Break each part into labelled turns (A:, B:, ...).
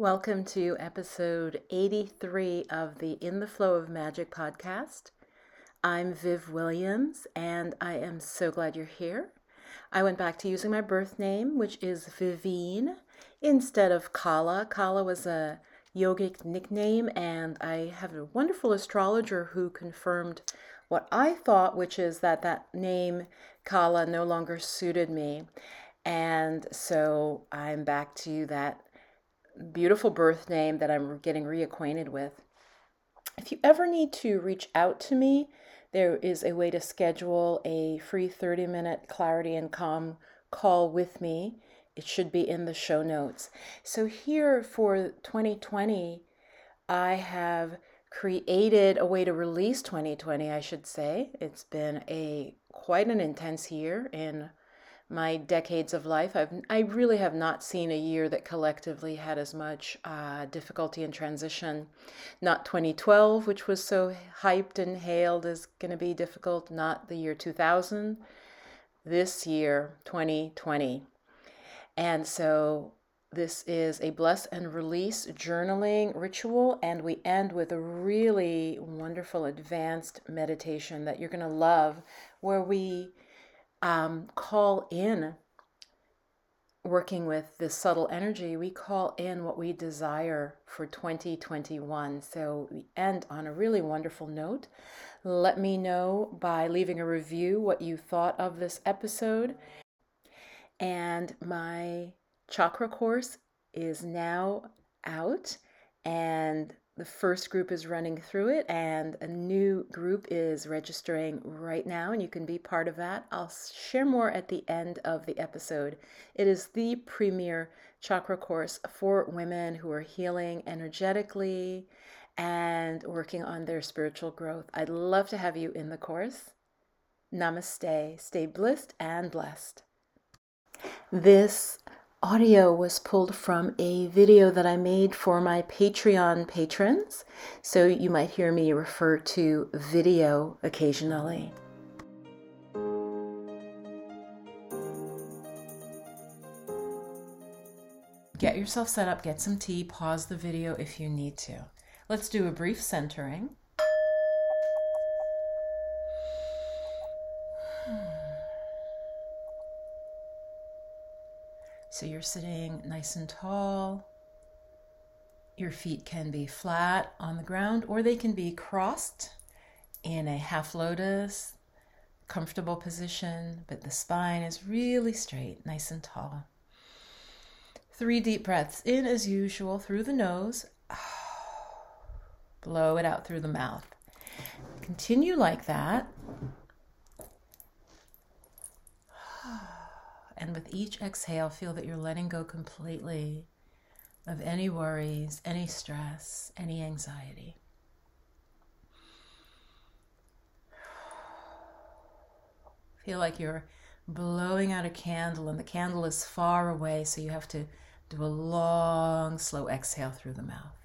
A: Welcome to episode 83 of the In the Flow of Magic podcast. I'm Viv Williams, and I am so glad you're here. I went back to using my birth name, which is Vivine, instead of Kala. Kala was a yogic nickname, and I have a wonderful astrologer who confirmed what I thought, which is that that name, Kala, no longer suited me. And so I'm back to that beautiful birth name that I'm getting reacquainted with. If you ever need to reach out to me, there is a way to schedule a free 30 minute clarity and calm call with me. It should be in the show notes. So, here for 2020, I have created a way to release 2020, I should say. It's been a quite an intense year in my decades of life, I've I really have not seen a year that collectively had as much uh, difficulty in transition. Not 2012, which was so hyped and hailed as going to be difficult. Not the year 2000. This year, 2020, and so this is a bless and release journaling ritual, and we end with a really wonderful advanced meditation that you're going to love, where we um, call in working with this subtle energy, we call in what we desire for 2021. So we end on a really wonderful note. Let me know by leaving a review what you thought of this episode. And my chakra course is now out, and the first group is running through it, and a new group is registering right now, and you can be part of that. I'll share more at the end of the episode. It is the premier chakra course for women who are healing energetically and working on their spiritual growth. I'd love to have you in the course. Namaste. Stay blissed and blessed. This audio was pulled from a video that I made for my Patreon patrons, so you might hear me refer to video occasionally. Get yourself set up, get some tea, pause the video if you need to. Let's do a brief centering. So you're sitting nice and tall. Your feet can be flat on the ground or they can be crossed in a half lotus, comfortable position, but the spine is really straight, nice and tall. Three deep breaths in as usual through the nose. Blow it out through the mouth. Continue like that And with each exhale, feel that you're letting go completely of any worries, any stress, any anxiety. Feel like you're blowing out a candle and the candle is far away, so you have to do a long, slow exhale through the mouth.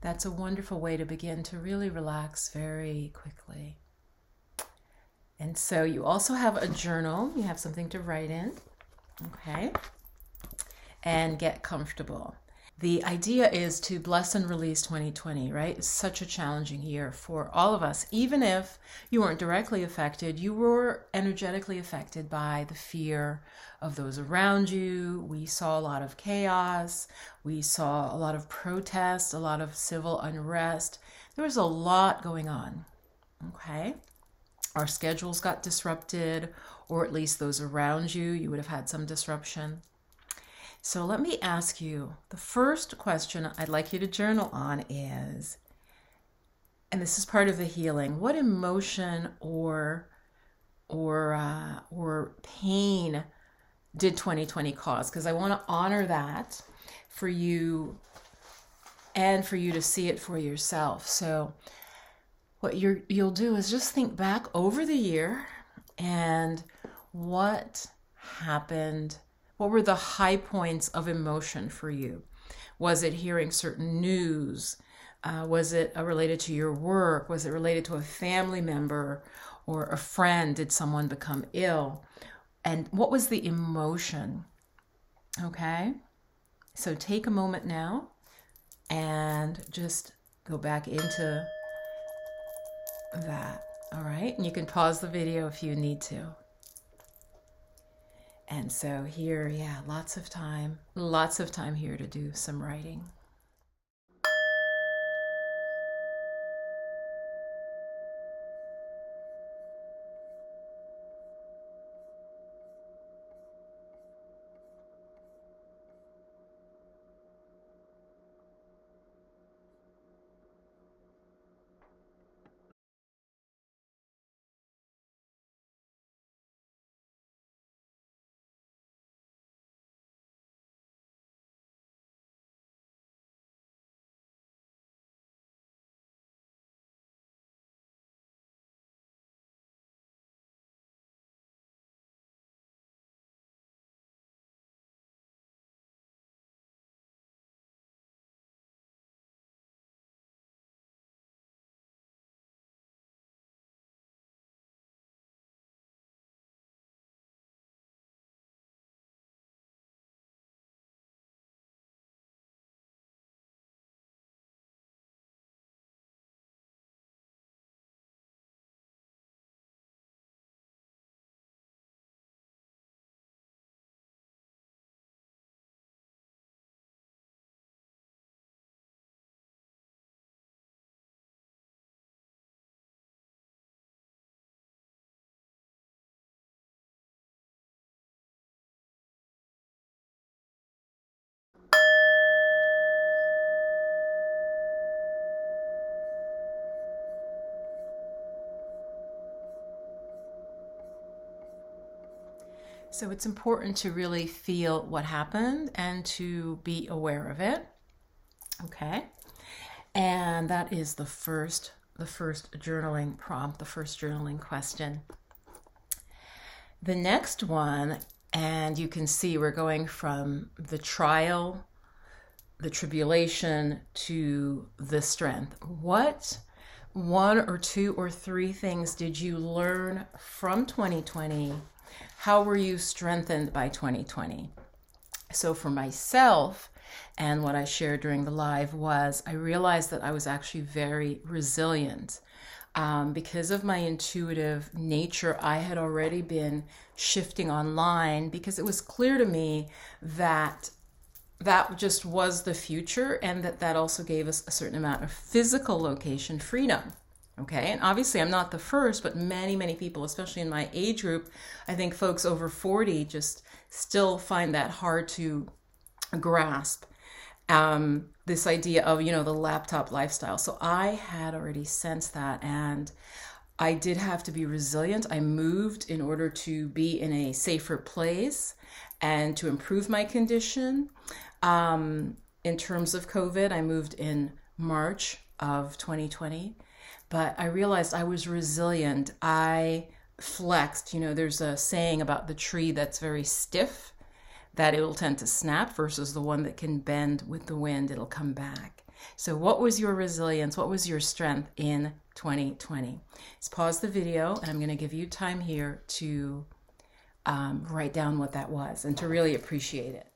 A: That's a wonderful way to begin to really relax very quickly. And so you also have a journal, you have something to write in, okay? And get comfortable. The idea is to bless and release 2020, right? It's such a challenging year for all of us. Even if you weren't directly affected, you were energetically affected by the fear of those around you. We saw a lot of chaos. We saw a lot of protests, a lot of civil unrest. There was a lot going on, okay? Our schedules got disrupted, or at least those around you, you would have had some disruption. So let me ask you the first question I'd like you to journal on is, and this is part of the healing, what emotion or or uh, or pain did 2020 cause? Because I want to honor that for you and for you to see it for yourself. So what you you'll do is just think back over the year and what happened what were the high points of emotion for you? Was it hearing certain news? Uh, was it uh, related to your work? Was it related to a family member or a friend? Did someone become ill? And what was the emotion? Okay? So take a moment now and just go back into that. All right? And you can pause the video if you need to. And so here, yeah, lots of time, lots of time here to do some writing. So it's important to really feel what happened and to be aware of it. Okay. And that is the first the first journaling prompt, the first journaling question. The next one, and you can see we're going from the trial, the tribulation to the strength. What one or two or three things did you learn from 2020 how were you strengthened by 2020? So, for myself, and what I shared during the live was I realized that I was actually very resilient. Um, because of my intuitive nature, I had already been shifting online because it was clear to me that that just was the future and that that also gave us a certain amount of physical location freedom. Okay, and obviously I'm not the first, but many, many people, especially in my age group, I think folks over 40 just still find that hard to grasp. Um, this idea of, you know, the laptop lifestyle. So I had already sensed that and I did have to be resilient. I moved in order to be in a safer place and to improve my condition. Um, in terms of COVID, I moved in March of 2020 but I realized I was resilient. I flexed. You know, there's a saying about the tree that's very stiff that it'll tend to snap versus the one that can bend with the wind, it'll come back. So, what was your resilience? What was your strength in 2020? Let's pause the video and I'm going to give you time here to um, write down what that was and to really appreciate it.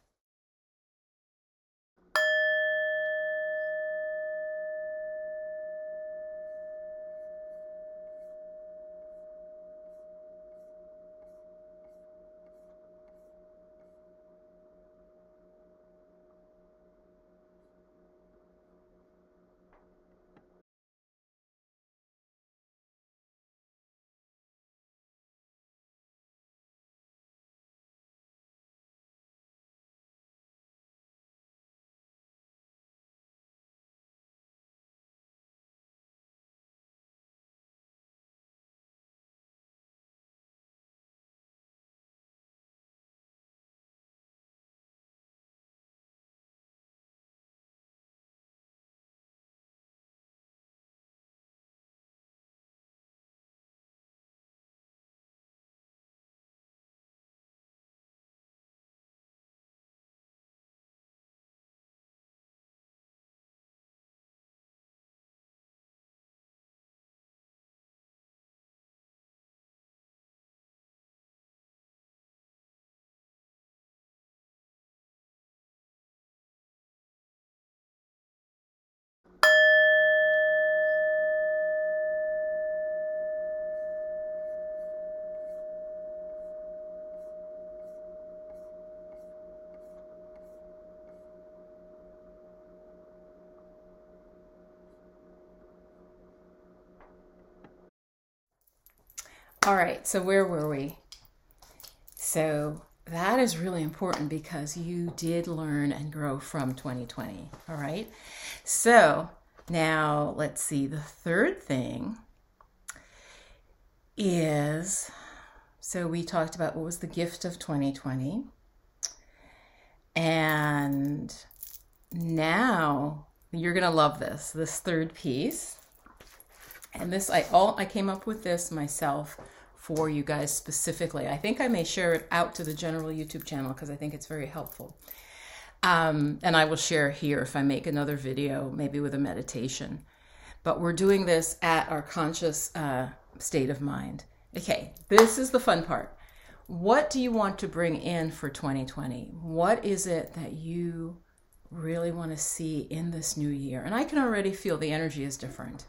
A: All right, so where were we? So that is really important because you did learn and grow from 2020. All right. So now let's see. The third thing is so we talked about what was the gift of 2020. And now you're going to love this, this third piece. And this I all I came up with this myself for you guys specifically. I think I may share it out to the general YouTube channel because I think it's very helpful. Um, and I will share here if I make another video, maybe with a meditation. But we're doing this at our conscious uh, state of mind. Okay, this is the fun part. What do you want to bring in for 2020? What is it that you really want to see in this new year? And I can already feel the energy is different.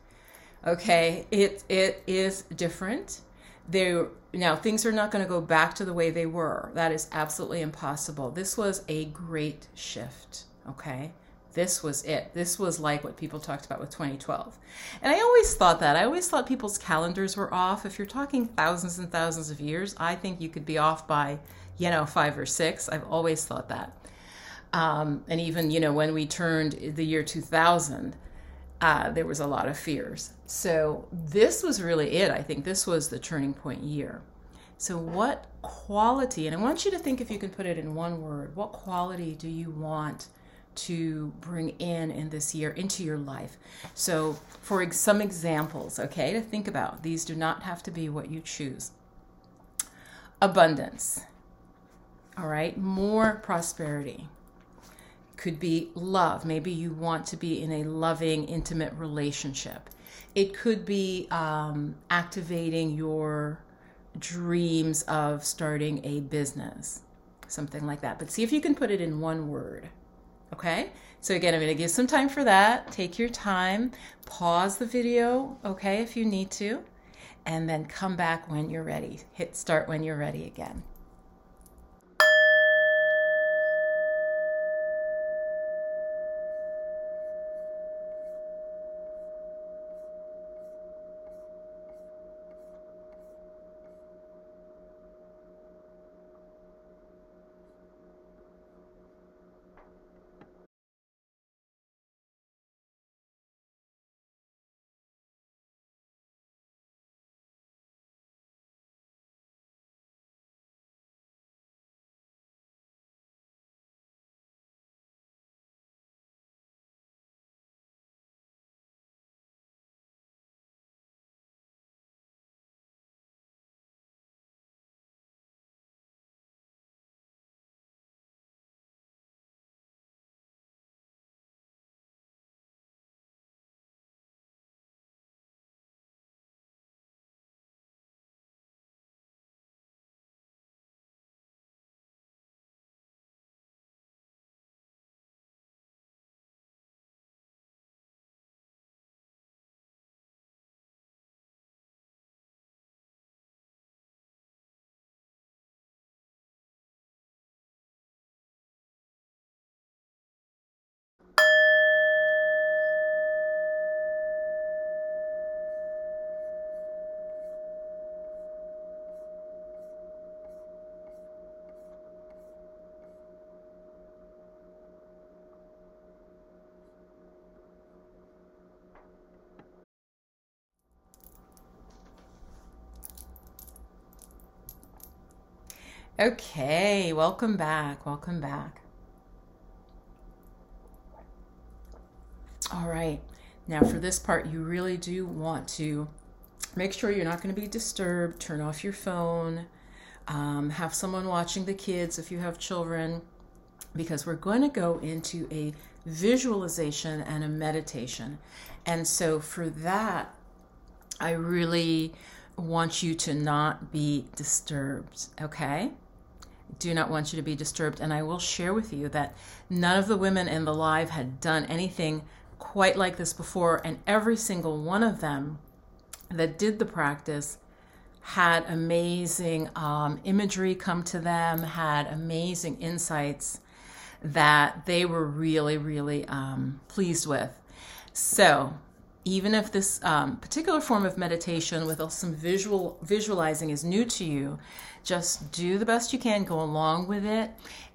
A: Okay, it it is different they now things are not going to go back to the way they were. That is absolutely impossible. This was a great shift, okay? This was it. This was like what people talked about with 2012. And I always thought that. I always thought people's calendars were off. If you're talking thousands and thousands of years, I think you could be off by, you know, five or six. I've always thought that. Um, and even, you know, when we turned the year 2000, uh, there was a lot of fears. So this was really it. I think this was the turning point year. So, what quality, and I want you to think if you can put it in one word, what quality do you want to bring in in this year into your life? So, for some examples, okay, to think about, these do not have to be what you choose. Abundance, all right, more prosperity, could be love. Maybe you want to be in a loving, intimate relationship. It could be um, activating your dreams of starting a business, something like that. But see if you can put it in one word. Okay? So, again, I'm going to give some time for that. Take your time, pause the video, okay, if you need to, and then come back when you're ready. Hit start when you're ready again. Okay, welcome back. Welcome back. All right, now for this part, you really do want to make sure you're not going to be disturbed. Turn off your phone. Um, have someone watching the kids if you have children, because we're going to go into a visualization and a meditation. And so for that, I really want you to not be disturbed, okay? Do not want you to be disturbed. And I will share with you that none of the women in the live had done anything quite like this before. And every single one of them that did the practice had amazing um, imagery come to them, had amazing insights that they were really, really um, pleased with. So, even if this um, particular form of meditation with some visual visualizing is new to you, just do the best you can, go along with it,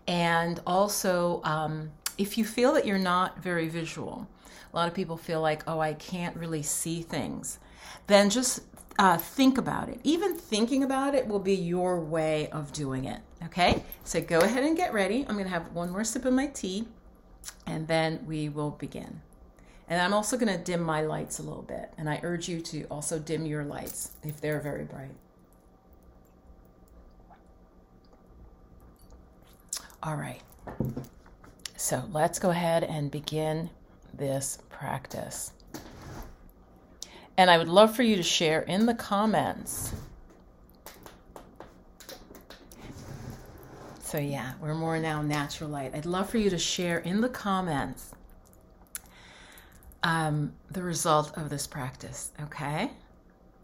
A: and also um, if you feel that you're not very visual, a lot of people feel like, oh, I can't really see things, then just uh, think about it. Even thinking about it will be your way of doing it. Okay, so go ahead and get ready. I'm going to have one more sip of my tea and then we will begin. And I'm also going to dim my lights a little bit. And I urge you to also dim your lights if they're very bright. All right. So let's go ahead and begin this practice. And I would love for you to share in the comments. So, yeah, we're more now natural light. I'd love for you to share in the comments um, the result of this practice, okay?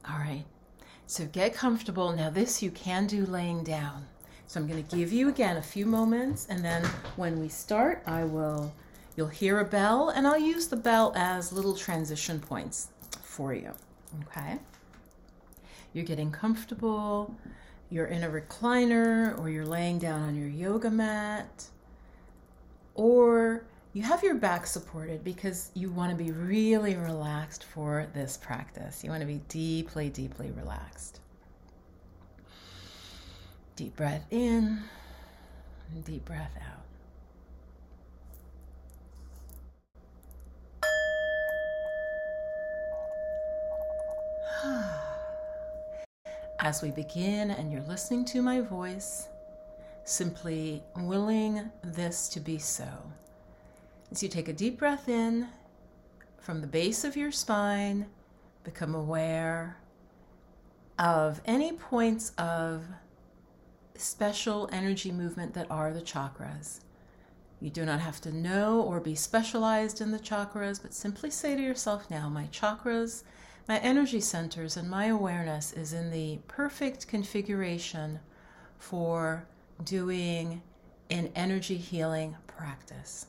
A: All right. So, get comfortable. Now, this you can do laying down. So, I'm going to give you again a few moments, and then when we start, I will. You'll hear a bell, and I'll use the bell as little transition points for you. Okay? You're getting comfortable, you're in a recliner, or you're laying down on your yoga mat, or you have your back supported because you want to be really relaxed for this practice. You want to be deeply, deeply relaxed. Deep breath in, deep breath out. As we begin and you're listening to my voice, simply willing this to be so. As you take a deep breath in from the base of your spine, become aware of any points of special energy movement that are the chakras. You do not have to know or be specialized in the chakras, but simply say to yourself now, my chakras my energy centers and my awareness is in the perfect configuration for doing an energy healing practice.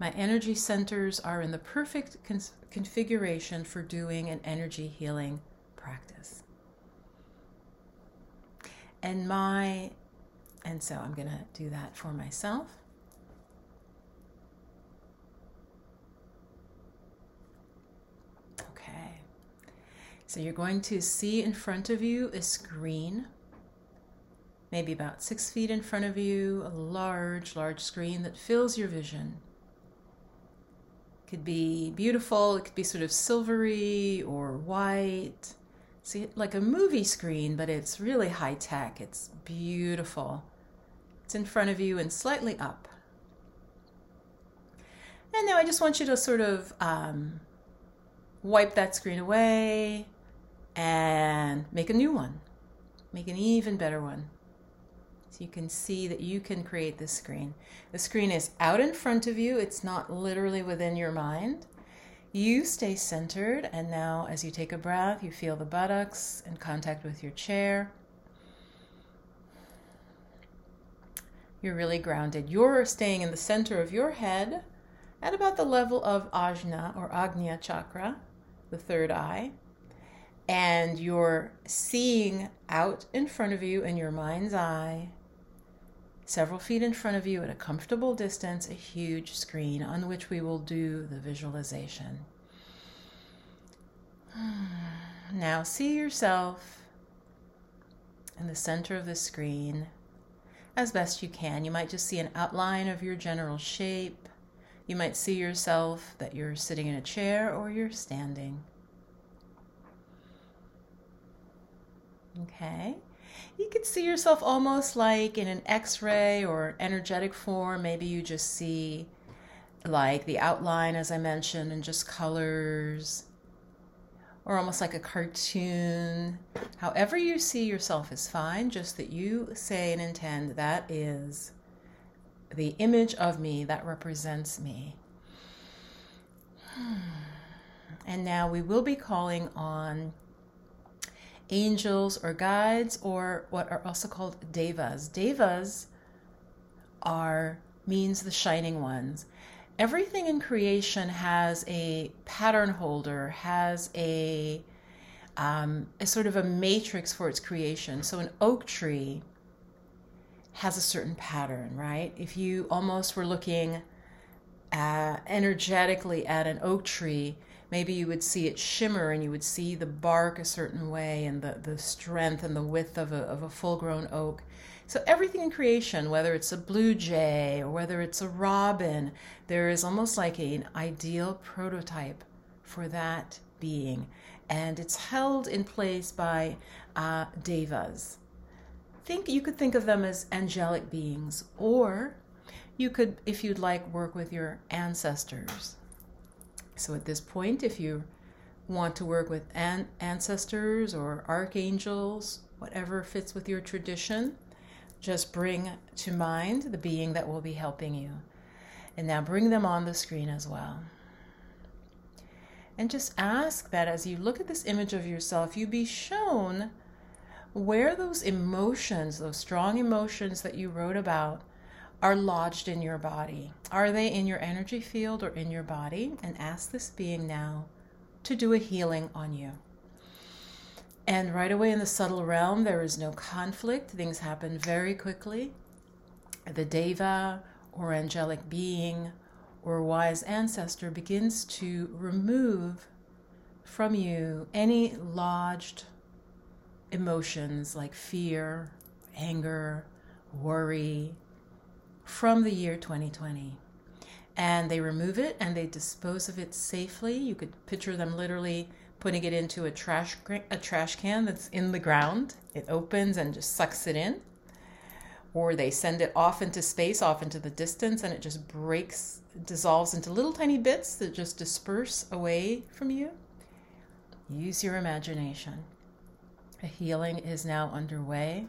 A: My energy centers are in the perfect configuration for doing an energy healing practice. And my, and so I'm going to do that for myself. Okay. So you're going to see in front of you a screen, maybe about six feet in front of you, a large, large screen that fills your vision. Could be beautiful, it could be sort of silvery or white. See, like a movie screen, but it's really high tech. It's beautiful. It's in front of you and slightly up. And now I just want you to sort of um, wipe that screen away, and make a new one. Make an even better one. So you can see that you can create this screen. The screen is out in front of you, it's not literally within your mind. You stay centered, and now as you take a breath, you feel the buttocks in contact with your chair. You're really grounded. You're staying in the center of your head at about the level of Ajna or Agnya chakra, the third eye and you're seeing out in front of you in your mind's eye, several feet in front of you at a comfortable distance, a huge screen on which we will do the visualization. Now, see yourself in the center of the screen as best you can. You might just see an outline of your general shape. You might see yourself that you're sitting in a chair or you're standing. Okay. You could see yourself almost like in an x ray or energetic form. Maybe you just see like the outline, as I mentioned, and just colors, or almost like a cartoon. However, you see yourself is fine, just that you say and intend that is the image of me that represents me. Hmm. And now we will be calling on angels or guides or what are also called devas. Devas are means the shining ones. everything in creation has a pattern holder, has a, um, a sort of a matrix for its creation. So an oak tree has a certain pattern, right? If you almost were looking uh, energetically at an oak tree, maybe you would see it shimmer and you would see the bark a certain way and the, the strength and the width of a, of a full grown oak. So, everything in creation, whether it's a blue jay or whether it's a robin, there is almost like an ideal prototype for that being. And it's held in place by uh, devas. Think you could think of them as angelic beings, or you could, if you'd like, work with your ancestors. So at this point, if you want to work with an- ancestors or archangels, whatever fits with your tradition, just bring to mind the being that will be helping you. And now bring them on the screen as well. And just ask that as you look at this image of yourself, you be shown where those emotions, those strong emotions that you wrote about, are lodged in your body. Are they in your energy field or in your body? And ask this being now to do a healing on you. And right away in the subtle realm, there is no conflict. Things happen very quickly. The deva or angelic being or wise ancestor begins to remove from you any lodged emotions like fear, anger, worry, from the year 2020. And they remove it and they dispose of it safely. You could picture them literally putting it into a trash a trash can that's in the ground. It opens and just sucks it in. Or they send it off into space, off into the distance, and it just breaks, dissolves into little tiny bits that just disperse away from you. Use your imagination. A healing is now underway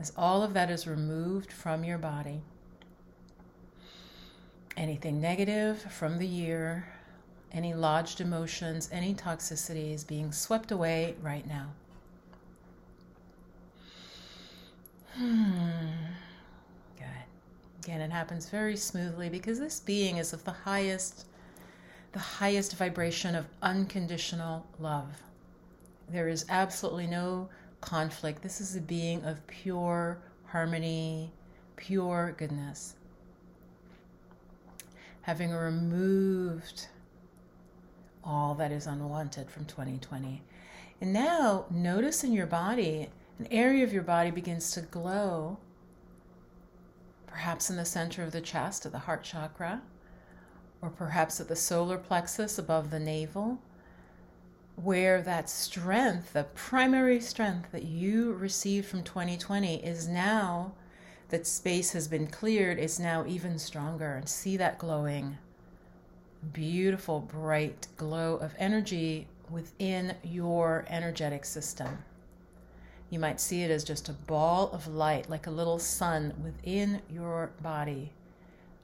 A: as all of that is removed from your body anything negative from the year, any lodged emotions, any toxicities being swept away right now. Hmm. Good. Again, it happens very smoothly because this being is of the highest, the highest vibration of unconditional love. There is absolutely no conflict. This is a being of pure harmony, pure goodness having removed all that is unwanted from 2020. And now notice in your body, an area of your body begins to glow, perhaps in the center of the chest, at the heart chakra, or perhaps at the solar plexus above the navel, where that strength, the primary strength that you received from 2020, is now that space has been cleared is now even stronger. And see that glowing, beautiful, bright glow of energy within your energetic system. You might see it as just a ball of light, like a little sun within your body,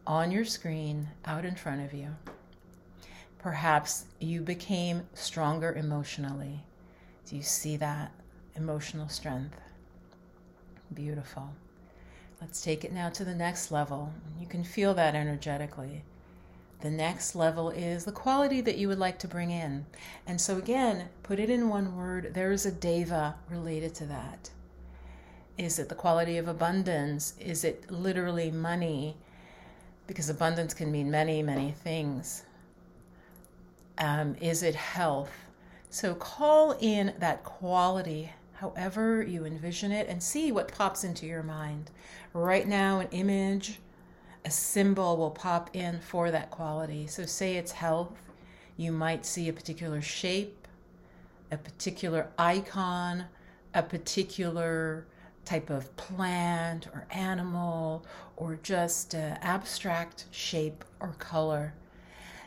A: on your screen, out in front of you. Perhaps you became stronger emotionally. Do you see that emotional strength? Beautiful. Let's take it now to the next level. You can feel that energetically. The next level is the quality that you would like to bring in. And so, again, put it in one word. There is a deva related to that. Is it the quality of abundance? Is it literally money? Because abundance can mean many, many things. Um, is it health? So, call in that quality however you envision it, and see what pops into your mind. Right now, an image, a symbol will pop in for that quality. So, say it's health, you might see a particular shape, a particular icon, a particular type of plant or animal, or just an abstract shape or color.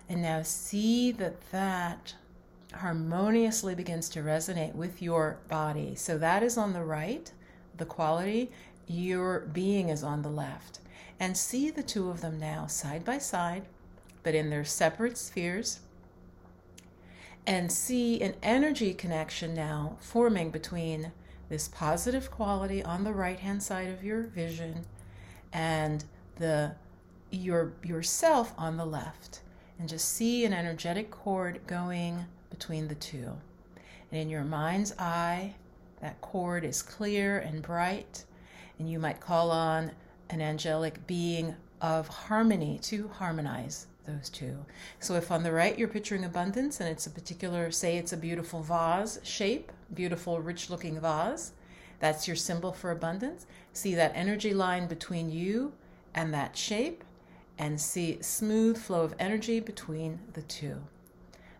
A: And now see that that harmoniously begins to resonate with your body. So that is on the right, the quality. Your being is on the left. And see the two of them now side by side, but in their separate spheres. And see an energy connection now forming between this positive quality on the right hand side of your vision and the your yourself on the left and just see an energetic cord going between the two. And in your mind's eye, that cord is clear and bright, and you might call on an angelic being of harmony to harmonize those two. So if on the right you're picturing abundance and it's a particular, say it's a beautiful vase shape, beautiful, rich looking vase, that's your symbol for abundance. See that energy line between you and that shape and see smooth flow of energy between the two.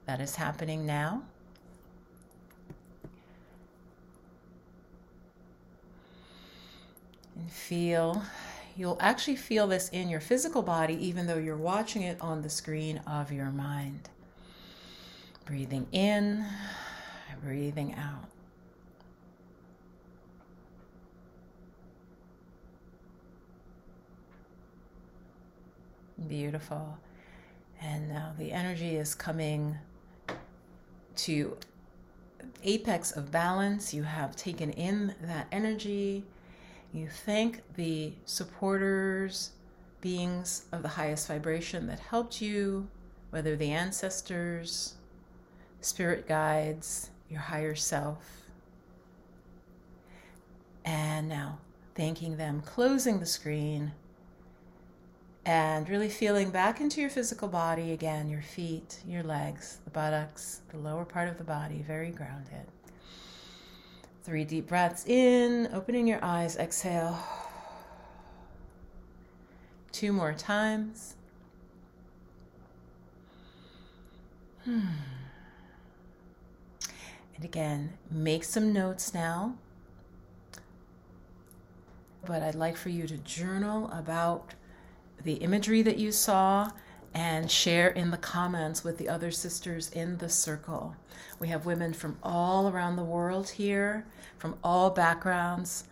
A: That is happening now. And feel, you'll actually feel this in your physical body, even though you're watching it on the screen of your mind. Breathing in, breathing out. Beautiful. And now the energy is coming to apex of balance. You have taken in that energy. You thank the supporters, beings of the highest vibration that helped you, whether the ancestors, spirit guides, your higher self. And now thanking them, closing the screen and really feeling back into your physical body again your feet, your legs, the buttocks, the lower part of the body, very grounded. Three deep breaths in, opening your eyes, exhale. Two more times. And again, make some notes now. But I'd like for you to journal about the imagery that you saw and share in the comments with the other sisters in the circle. We have women from all around the world here, from all backgrounds,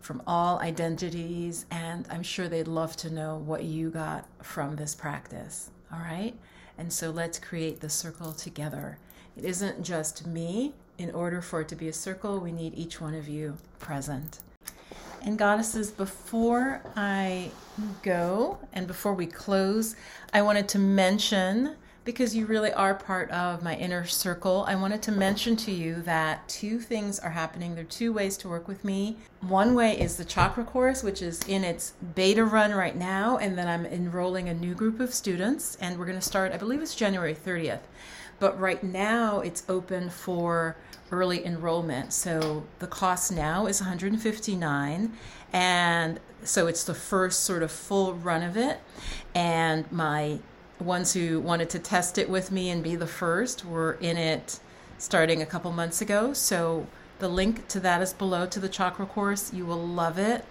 A: from all identities, and I'm sure they'd love to know what you got from this practice. All right? And so let's create the circle together. It isn't just me. In order for it to be a circle, we need each one of you present. And goddesses, before I go and before we close, I wanted to mention because you really are part of my inner circle, I wanted to mention to you that two things are happening. There are two ways to work with me. One way is the chakra course, which is in its beta run right now, and then I'm enrolling a new group of students, and we're going to start, I believe it's January 30th. But right now it's open for early enrollment. So the cost now is 159 and so it's the first sort of full run of it and my ones who wanted to test it with me and be the first were in it starting a couple months ago. So the link to that is below to the chakra course. You will love it.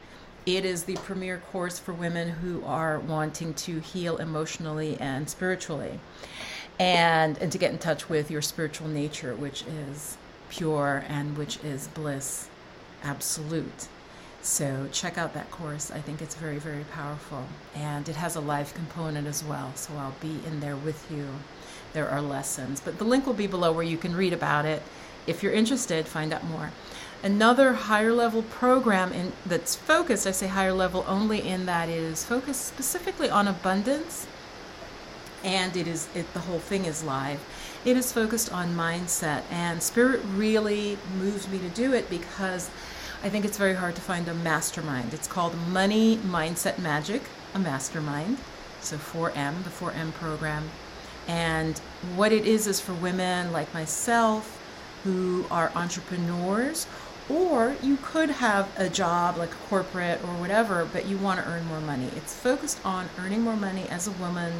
A: It is the premier course for women who are wanting to heal emotionally and spiritually and and to get in touch with your spiritual nature which is pure and which is bliss absolute. So check out that course. I think it's very, very powerful. And it has a live component as well. So I'll be in there with you. There are lessons. But the link will be below where you can read about it. If you're interested, find out more. Another higher level program in, that's focused, I say higher level only in that it is focused specifically on abundance and it is it, the whole thing is live. It is focused on mindset and spirit really moves me to do it because i think it's very hard to find a mastermind. It's called money mindset magic a mastermind so 4m the 4m program. And what it is is for women like myself who are entrepreneurs or you could have a job like a corporate or whatever but you want to earn more money. It's focused on earning more money as a woman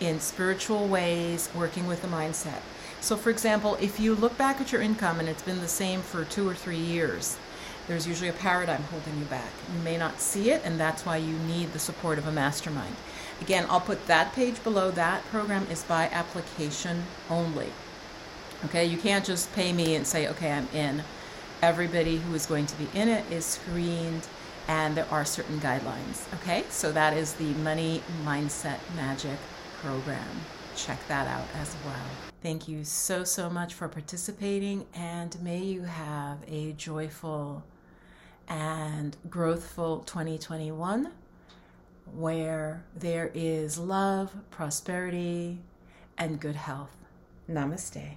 A: in spiritual ways, working with the mindset. So, for example, if you look back at your income and it's been the same for two or three years, there's usually a paradigm holding you back. You may not see it, and that's why you need the support of a mastermind. Again, I'll put that page below. That program is by application only. Okay, you can't just pay me and say, okay, I'm in. Everybody who is going to be in it is screened, and there are certain guidelines. Okay, so that is the Money Mindset Magic program. Check that out as well. Thank you so, so much for participating, and may you have a joyful and growthful 2021. where there is love, prosperity, and good health. Namaste.